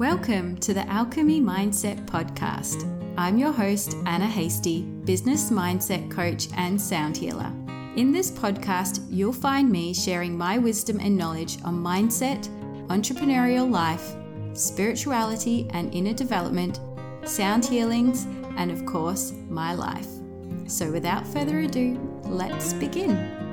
Welcome to the Alchemy Mindset Podcast. I'm your host, Anna Hastie, business mindset coach and sound healer. In this podcast, you'll find me sharing my wisdom and knowledge on mindset, entrepreneurial life, spirituality and inner development, sound healings, and of course, my life. So without further ado, let's begin.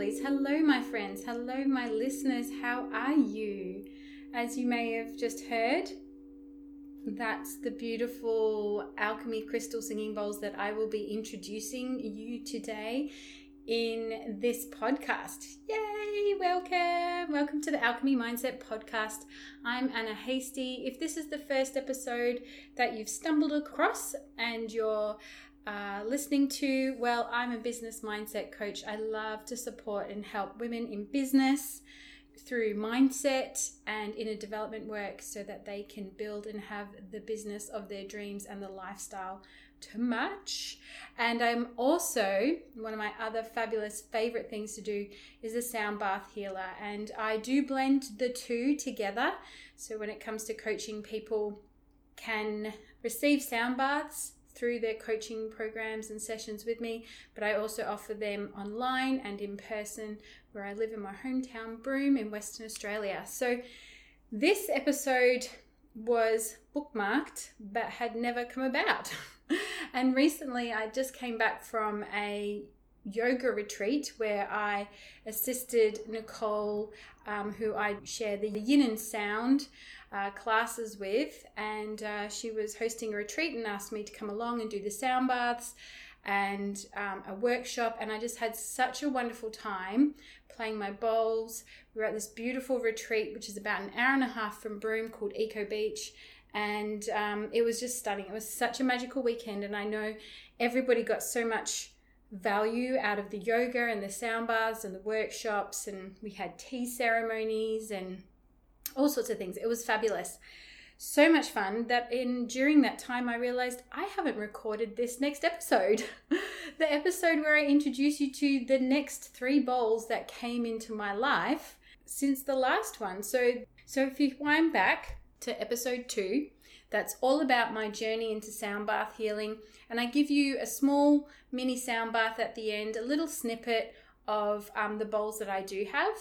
Lovelies. Hello, my friends. Hello, my listeners. How are you? As you may have just heard, that's the beautiful alchemy crystal singing bowls that I will be introducing you today in this podcast. Yay! Welcome! Welcome to the Alchemy Mindset Podcast. I'm Anna Hastie. If this is the first episode that you've stumbled across and you're uh, listening to, well, I'm a business mindset coach. I love to support and help women in business through mindset and inner development work so that they can build and have the business of their dreams and the lifestyle to match. And I'm also one of my other fabulous favorite things to do is a sound bath healer. And I do blend the two together. So when it comes to coaching, people can receive sound baths through their coaching programs and sessions with me, but I also offer them online and in person where I live in my hometown, Broome, in Western Australia. So this episode was bookmarked but had never come about. and recently I just came back from a yoga retreat where I assisted Nicole, um, who I share the yin and sound uh, classes with, and uh, she was hosting a retreat and asked me to come along and do the sound baths and um, a workshop. And I just had such a wonderful time playing my bowls. We were at this beautiful retreat, which is about an hour and a half from Broome, called Eco Beach. And um, it was just stunning. It was such a magical weekend, and I know everybody got so much value out of the yoga and the sound baths and the workshops and we had tea ceremonies and all sorts of things. It was fabulous. So much fun that in during that time I realized I haven't recorded this next episode. the episode where I introduce you to the next 3 bowls that came into my life since the last one. So so if you wind back to episode 2, that's all about my journey into sound bath healing. And I give you a small mini sound bath at the end, a little snippet of um, the bowls that I do have.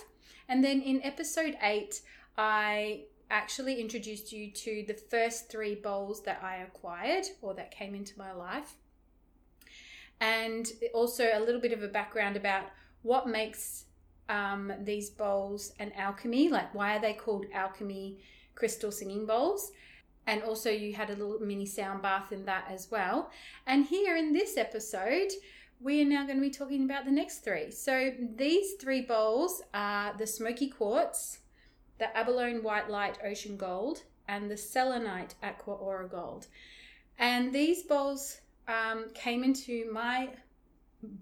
And then in episode eight, I actually introduced you to the first three bowls that I acquired or that came into my life. And also a little bit of a background about what makes um, these bowls an alchemy, like why are they called alchemy crystal singing bowls? And also you had a little mini sound bath in that as well. And here in this episode, we are now going to be talking about the next three. So these three bowls are the Smoky Quartz, the Abalone White Light Ocean Gold, and the Selenite Aqua Aura Gold. And these bowls um, came into my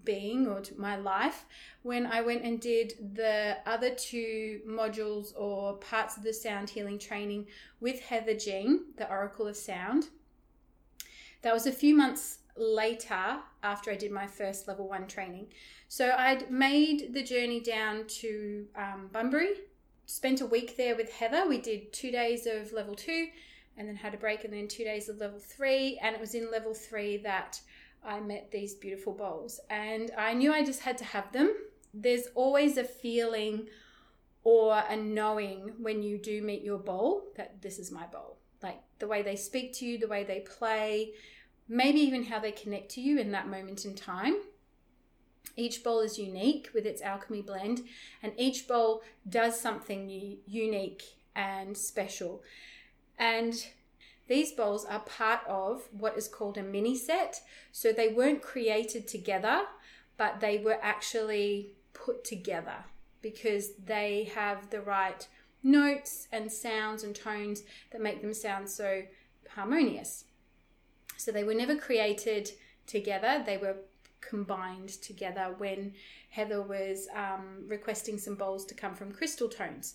being or to my life when I went and did the other two modules or parts of the sound healing training with Heather Jean, the Oracle of Sound. That was a few months later after I did my first level one training. So I'd made the journey down to um, Bunbury, spent a week there with Heather. We did two days of level two and then had a break and then two days of level three. And it was in level three that I met these beautiful bowls and I knew I just had to have them. There's always a feeling or a knowing when you do meet your bowl that this is my bowl. Like the way they speak to you, the way they play, maybe even how they connect to you in that moment in time. Each bowl is unique with its alchemy blend, and each bowl does something unique and special. And these bowls are part of what is called a mini set. So they weren't created together, but they were actually put together because they have the right notes and sounds and tones that make them sound so harmonious. So they were never created together, they were combined together when Heather was um, requesting some bowls to come from Crystal Tones.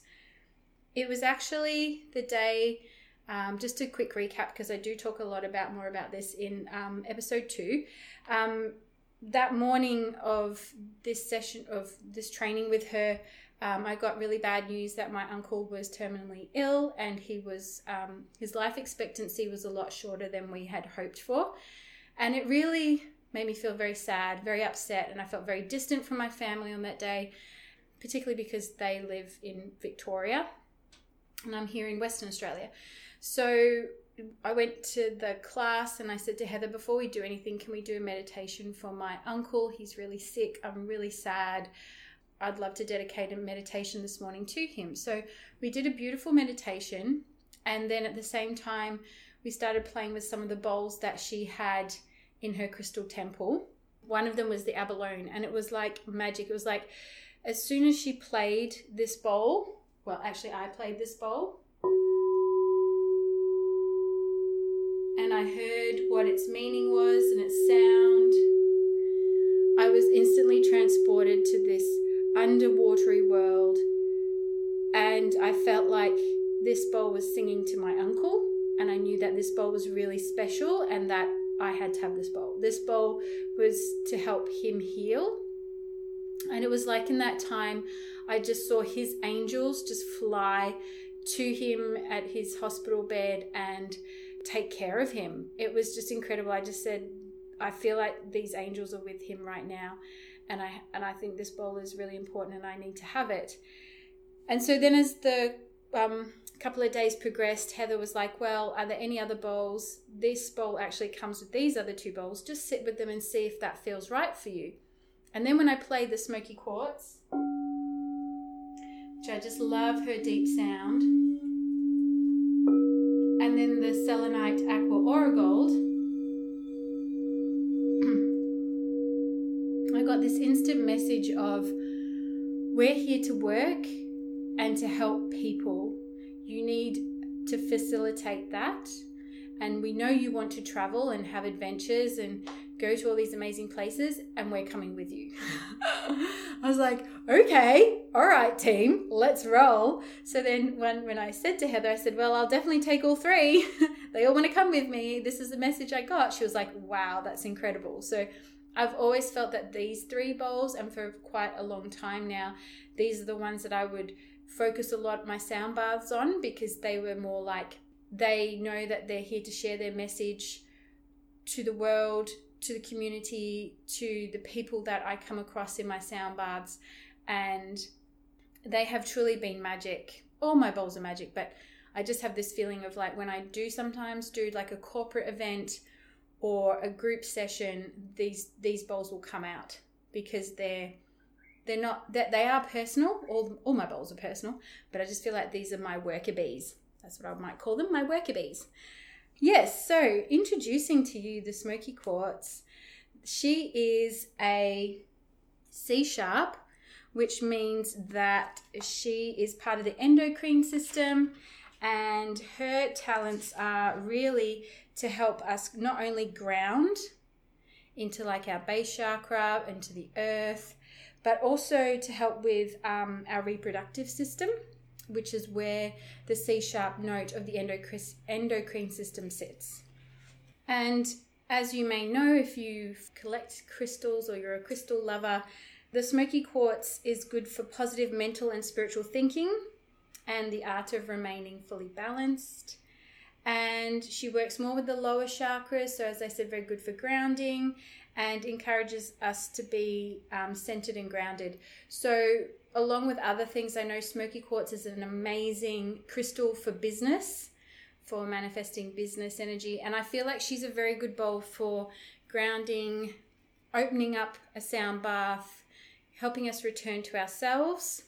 It was actually the day, um, just a quick recap because I do talk a lot about more about this in um, episode two. Um, that morning of this session of this training with her, um, I got really bad news that my uncle was terminally ill and he was um, his life expectancy was a lot shorter than we had hoped for, and it really made me feel very sad, very upset, and I felt very distant from my family on that day, particularly because they live in Victoria and I'm here in Western Australia. So I went to the class and I said to Heather, before we do anything, can we do a meditation for my uncle? He's really sick. I'm really sad. I'd love to dedicate a meditation this morning to him. So we did a beautiful meditation. And then at the same time, we started playing with some of the bowls that she had in her crystal temple. One of them was the abalone, and it was like magic. It was like as soon as she played this bowl, well, actually, I played this bowl. And I heard what its meaning was and its sound. I was instantly transported to this underwatery world. And I felt like this bowl was singing to my uncle. And I knew that this bowl was really special and that I had to have this bowl. This bowl was to help him heal. And it was like in that time, I just saw his angels just fly to him at his hospital bed and take care of him. It was just incredible. I just said, I feel like these angels are with him right now. And I and I think this bowl is really important and I need to have it. And so then as the um, couple of days progressed, Heather was like, Well, are there any other bowls? This bowl actually comes with these other two bowls. Just sit with them and see if that feels right for you. And then when I played the smoky quartz, which I just love her deep sound, and then the selenite aqua aura gold, I got this instant message of we're here to work and to help people. You need to facilitate that. And we know you want to travel and have adventures and go to all these amazing places, and we're coming with you. I was like, okay, all right, team, let's roll. So then when, when I said to Heather, I said, well, I'll definitely take all three. they all want to come with me. This is the message I got. She was like, wow, that's incredible. So I've always felt that these three bowls, and for quite a long time now, these are the ones that I would focus a lot my sound baths on because they were more like they know that they're here to share their message to the world, to the community, to the people that I come across in my sound baths. And they have truly been magic. All my bowls are magic, but I just have this feeling of like when I do sometimes do like a corporate event or a group session, these these bowls will come out because they're they're not that they are personal. All all my bowls are personal, but I just feel like these are my worker bees. That's what I might call them, my worker bees. Yes, so introducing to you the Smoky Quartz. She is a C sharp, which means that she is part of the endocrine system, and her talents are really to help us not only ground into like our base chakra, into the earth, but also to help with um, our reproductive system, which is where the C sharp note of the endocrine system sits. And as you may know, if you collect crystals or you're a crystal lover, the smoky quartz is good for positive mental and spiritual thinking and the art of remaining fully balanced. And she works more with the lower chakras, so as I said, very good for grounding and encourages us to be um, centered and grounded. So, along with other things, I know smoky quartz is an amazing crystal for business, for manifesting business energy. And I feel like she's a very good bowl for grounding, opening up a sound bath, helping us return to ourselves.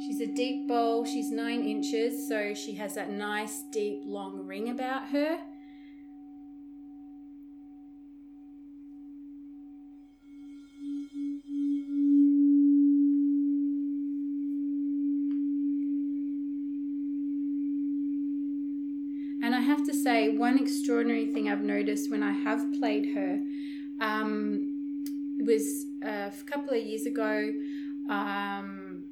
She's a deep bowl, she's nine inches, so she has that nice, deep, long ring about her. Extraordinary thing I've noticed when I have played her um, was uh, a couple of years ago. Um,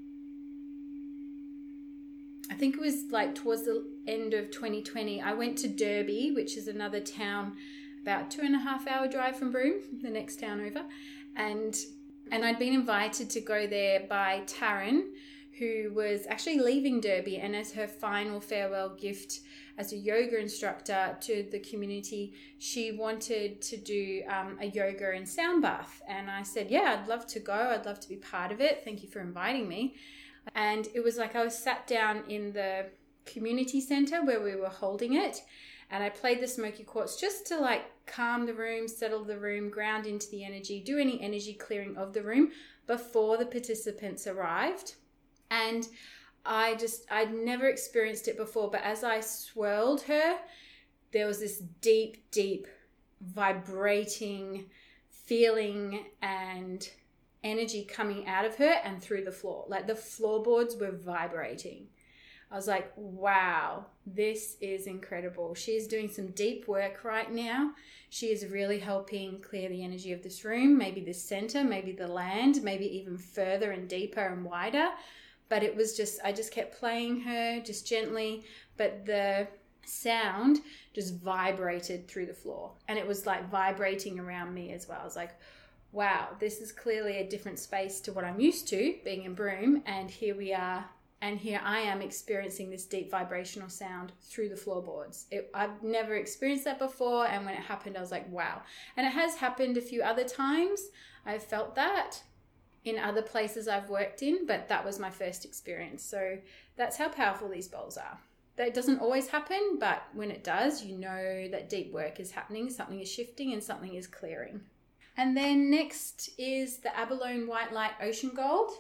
I think it was like towards the end of 2020. I went to Derby, which is another town about two and a half hour drive from Broome, the next town over, and and I'd been invited to go there by Taryn, who was actually leaving Derby, and as her final farewell gift as a yoga instructor to the community, she wanted to do um, a yoga and sound bath. And I said, Yeah, I'd love to go. I'd love to be part of it. Thank you for inviting me. And it was like I was sat down in the community center where we were holding it. And I played the smoky quartz just to like calm the room, settle the room, ground into the energy, do any energy clearing of the room before the participants arrived. And I just, I'd never experienced it before, but as I swirled her, there was this deep, deep vibrating feeling and energy coming out of her and through the floor. Like the floorboards were vibrating. I was like, wow, this is incredible. She's doing some deep work right now. She is really helping clear the energy of this room, maybe the center, maybe the land, maybe even further and deeper and wider. But it was just, I just kept playing her just gently, but the sound just vibrated through the floor and it was like vibrating around me as well. I was like, wow, this is clearly a different space to what I'm used to being in Broome. And here we are and here I am experiencing this deep vibrational sound through the floorboards. It, I've never experienced that before, and when it happened, I was like, wow. And it has happened a few other times. I've felt that in other places I've worked in, but that was my first experience. So that's how powerful these bowls are. That doesn't always happen, but when it does, you know that deep work is happening, something is shifting, and something is clearing. And then next is the Abalone White Light Ocean Gold.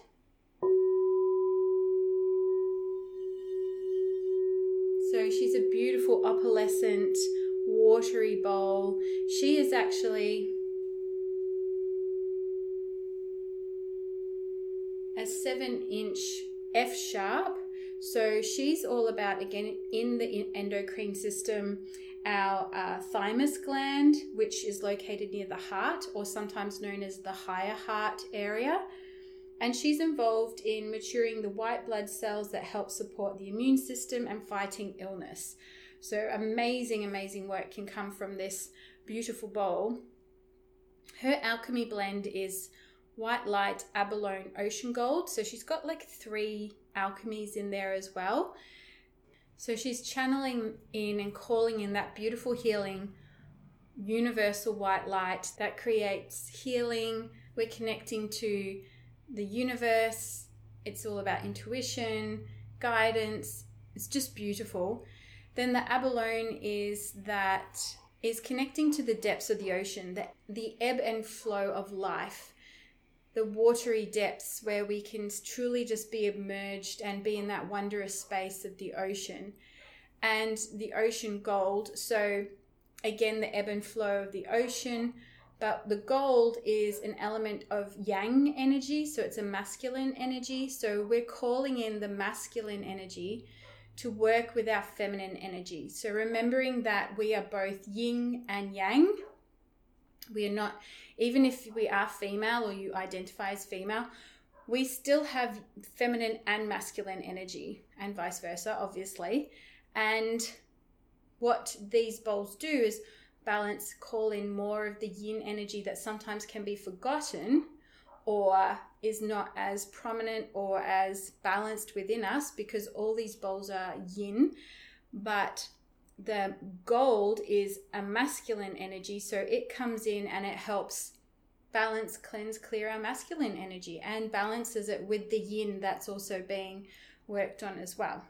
So she's a beautiful opalescent, watery bowl. She is actually seven inch F sharp. So she's all about, again, in the endocrine system, our uh, thymus gland, which is located near the heart, or sometimes known as the higher heart area and she's involved in maturing the white blood cells that help support the immune system and fighting illness. So, amazing, amazing work can come from this beautiful bowl. Her alchemy blend is white light, abalone, ocean gold. So, she's got like three alchemies in there as well. So, she's channeling in and calling in that beautiful healing, universal white light that creates healing. We're connecting to the universe. It's all about intuition, guidance. It's just beautiful. Then the abalone is that is connecting to the depths of the ocean, the, the ebb and flow of life, the watery depths where we can truly just be immersed and be in that wondrous space of the ocean. And the ocean gold. So, again, the ebb and flow of the ocean, but the gold is an element of yang energy, so it's a masculine energy. So we're calling in the masculine energy to work with our feminine energy. So remembering that we are both yin and yang. We are not, even if we are female or you identify as female, we still have feminine and masculine energy, and vice versa, obviously. And what these bowls do is balance call in more of the yin energy that sometimes can be forgotten or is not as prominent or as balanced within us because all these bowls are yin but the gold is a masculine energy so it comes in and it helps balance cleanse clear our masculine energy and balances it with the yin that's also being worked on as well.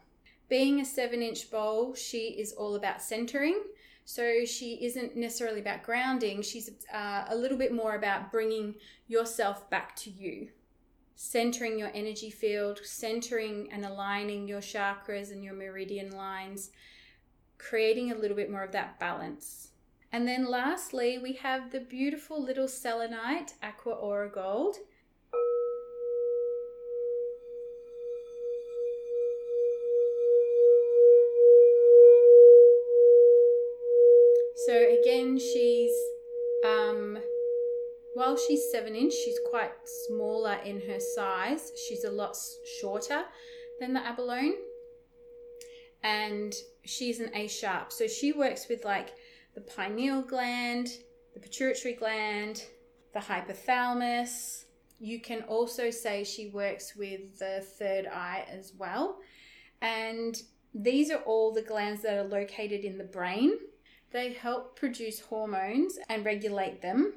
Being a seven inch bowl she is all about centering so she isn't necessarily about grounding, she's uh, a little bit more about bringing yourself back to you, centering your energy field, centering and aligning your chakras and your meridian lines, creating a little bit more of that balance. And then lastly, we have the beautiful little selenite aqua aura gold. So again, she's um, while she's seven inch, she's quite smaller in her size. She's a lot shorter than the abalone, and she's an A sharp. So she works with like the pineal gland, the pituitary gland, the hypothalamus. You can also say she works with the third eye as well. And these are all the glands that are located in the brain. They help produce hormones and regulate them.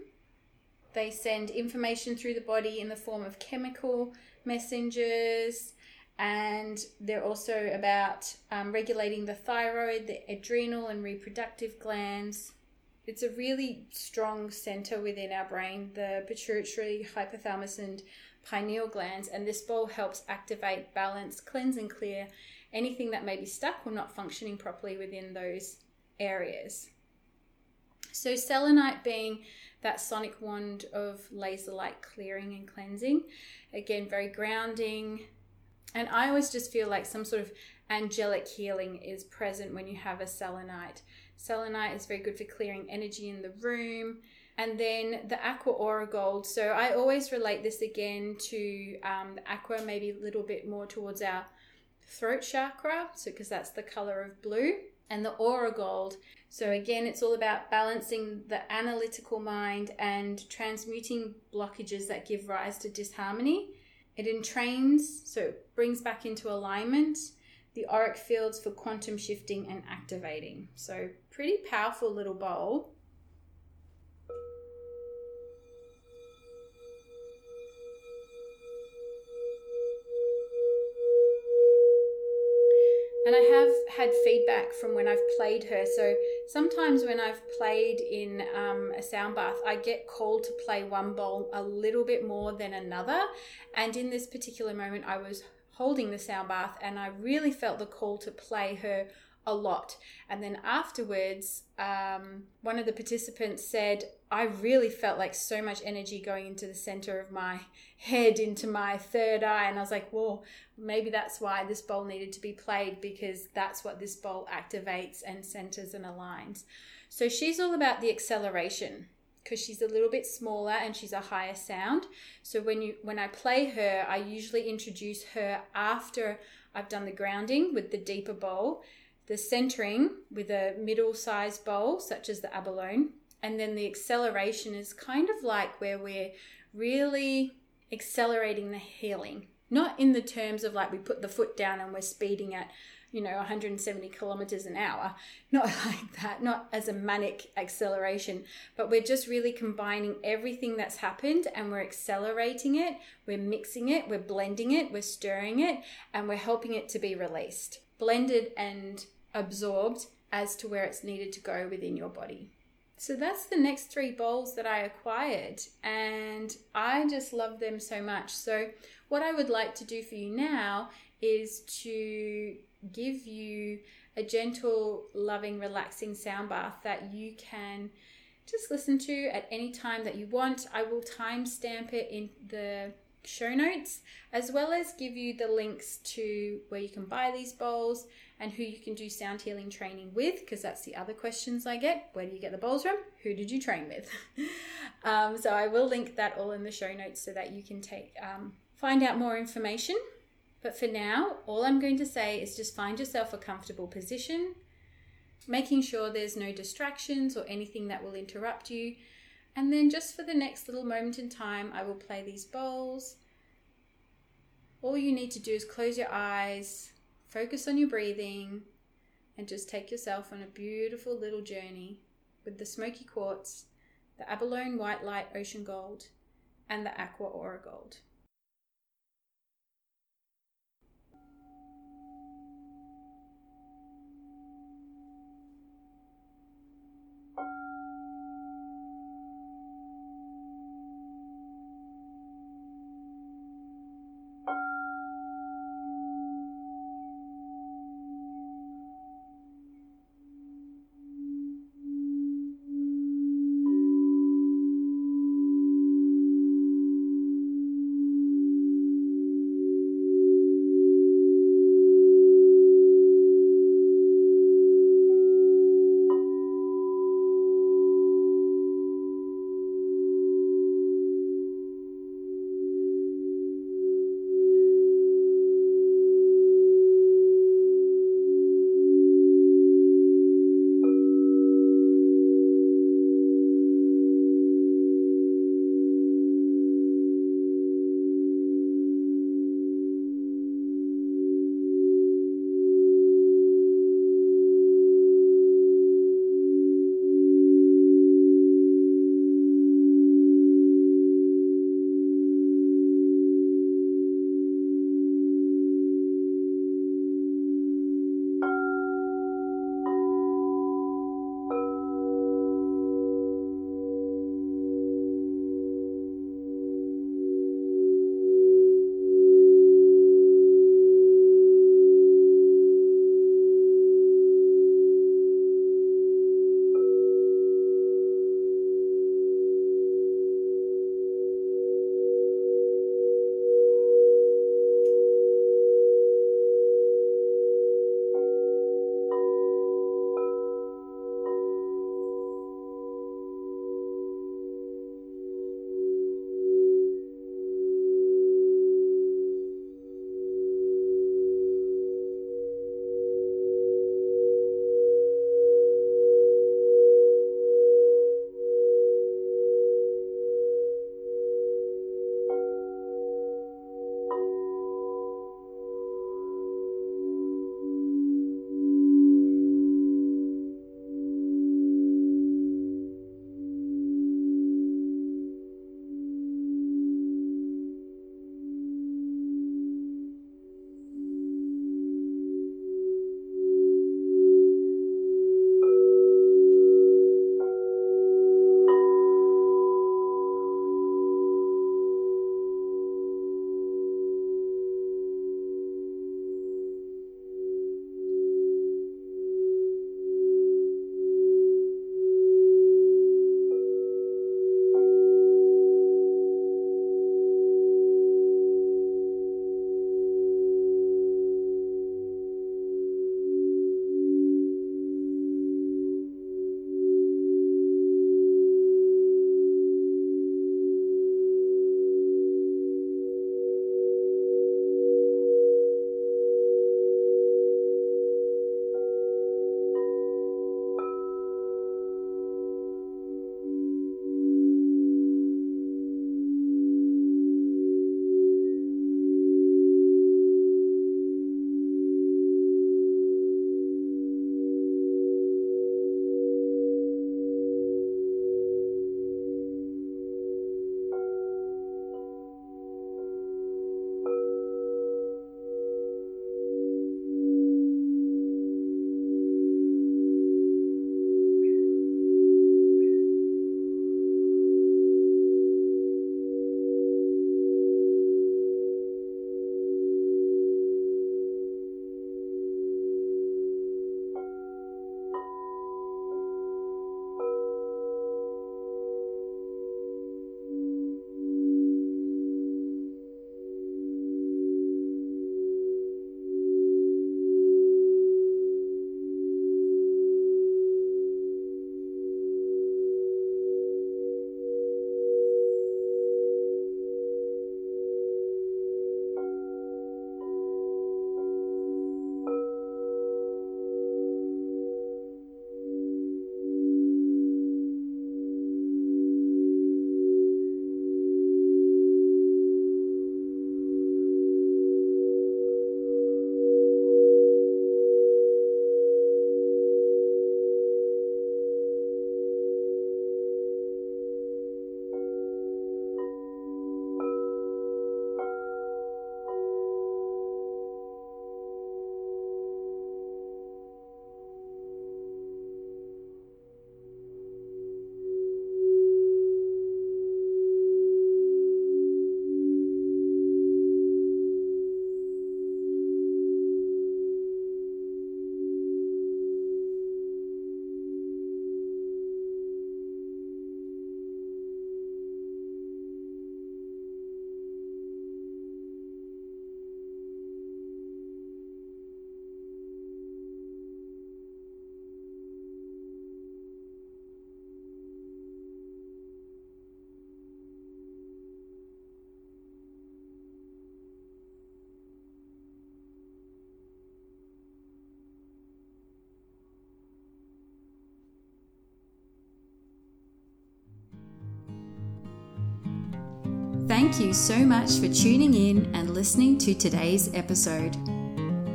They send information through the body in the form of chemical messengers, and they're also about um, regulating the thyroid, the adrenal, and reproductive glands. It's a really strong center within our brain, the pituitary, hypothalamus, and pineal glands, and this bowl helps activate, balance, cleanse, and clear anything that may be stuck or not functioning properly within those areas. So, selenite being that sonic wand of laser light clearing and cleansing, again, very grounding. And I always just feel like some sort of angelic healing is present when you have a selenite. Selenite is very good for clearing energy in the room. And then the aqua aura gold. So I always relate this again to um, the aqua, maybe a little bit more towards our throat chakra, so because that's the color of blue, and the aura gold. So again, it's all about balancing the analytical mind and transmuting blockages that give rise to disharmony. It entrains, so it brings back into alignment the auric fields for quantum shifting and activating. So pretty powerful little bowl. And I have had feedback from when I've played her. So sometimes when I've played in um, a sound bath, I get called to play one bowl a little bit more than another. And in this particular moment, I was holding the sound bath and I really felt the call to play her a lot. And then afterwards, um, one of the participants said, I really felt like so much energy going into the center of my head, into my third eye. And I was like, whoa, maybe that's why this bowl needed to be played because that's what this bowl activates and centers and aligns. So she's all about the acceleration because she's a little bit smaller and she's a higher sound. So when you when I play her, I usually introduce her after I've done the grounding with the deeper bowl the centering with a middle sized bowl, such as the abalone, and then the acceleration is kind of like where we're really accelerating the healing. Not in the terms of like we put the foot down and we're speeding at, you know, 170 kilometers an hour. Not like that, not as a manic acceleration, but we're just really combining everything that's happened and we're accelerating it, we're mixing it, we're blending it, we're stirring it, and we're helping it to be released. Blended and absorbed as to where it's needed to go within your body. So that's the next three bowls that I acquired, and I just love them so much. So, what I would like to do for you now is to give you a gentle, loving, relaxing sound bath that you can just listen to at any time that you want. I will timestamp it in the show notes as well as give you the links to where you can buy these bowls and who you can do sound healing training with, because that's the other questions I get. Where do you get the bowls from? Who did you train with? um, so I will link that all in the show notes so that you can take um, find out more information. But for now, all I'm going to say is just find yourself a comfortable position, making sure there's no distractions or anything that will interrupt you. And then just for the next little moment in time, I will play these bowls. All you need to do is close your eyes, Focus on your breathing and just take yourself on a beautiful little journey with the smoky quartz, the abalone white light ocean gold, and the aqua aura gold. Thank you so much for tuning in and listening to today's episode.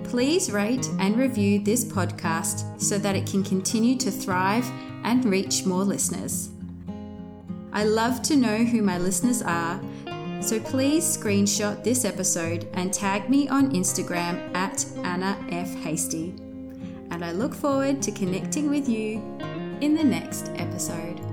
Please rate and review this podcast so that it can continue to thrive and reach more listeners. I love to know who my listeners are, so please screenshot this episode and tag me on Instagram at Anna F. Hastie. And I look forward to connecting with you in the next episode.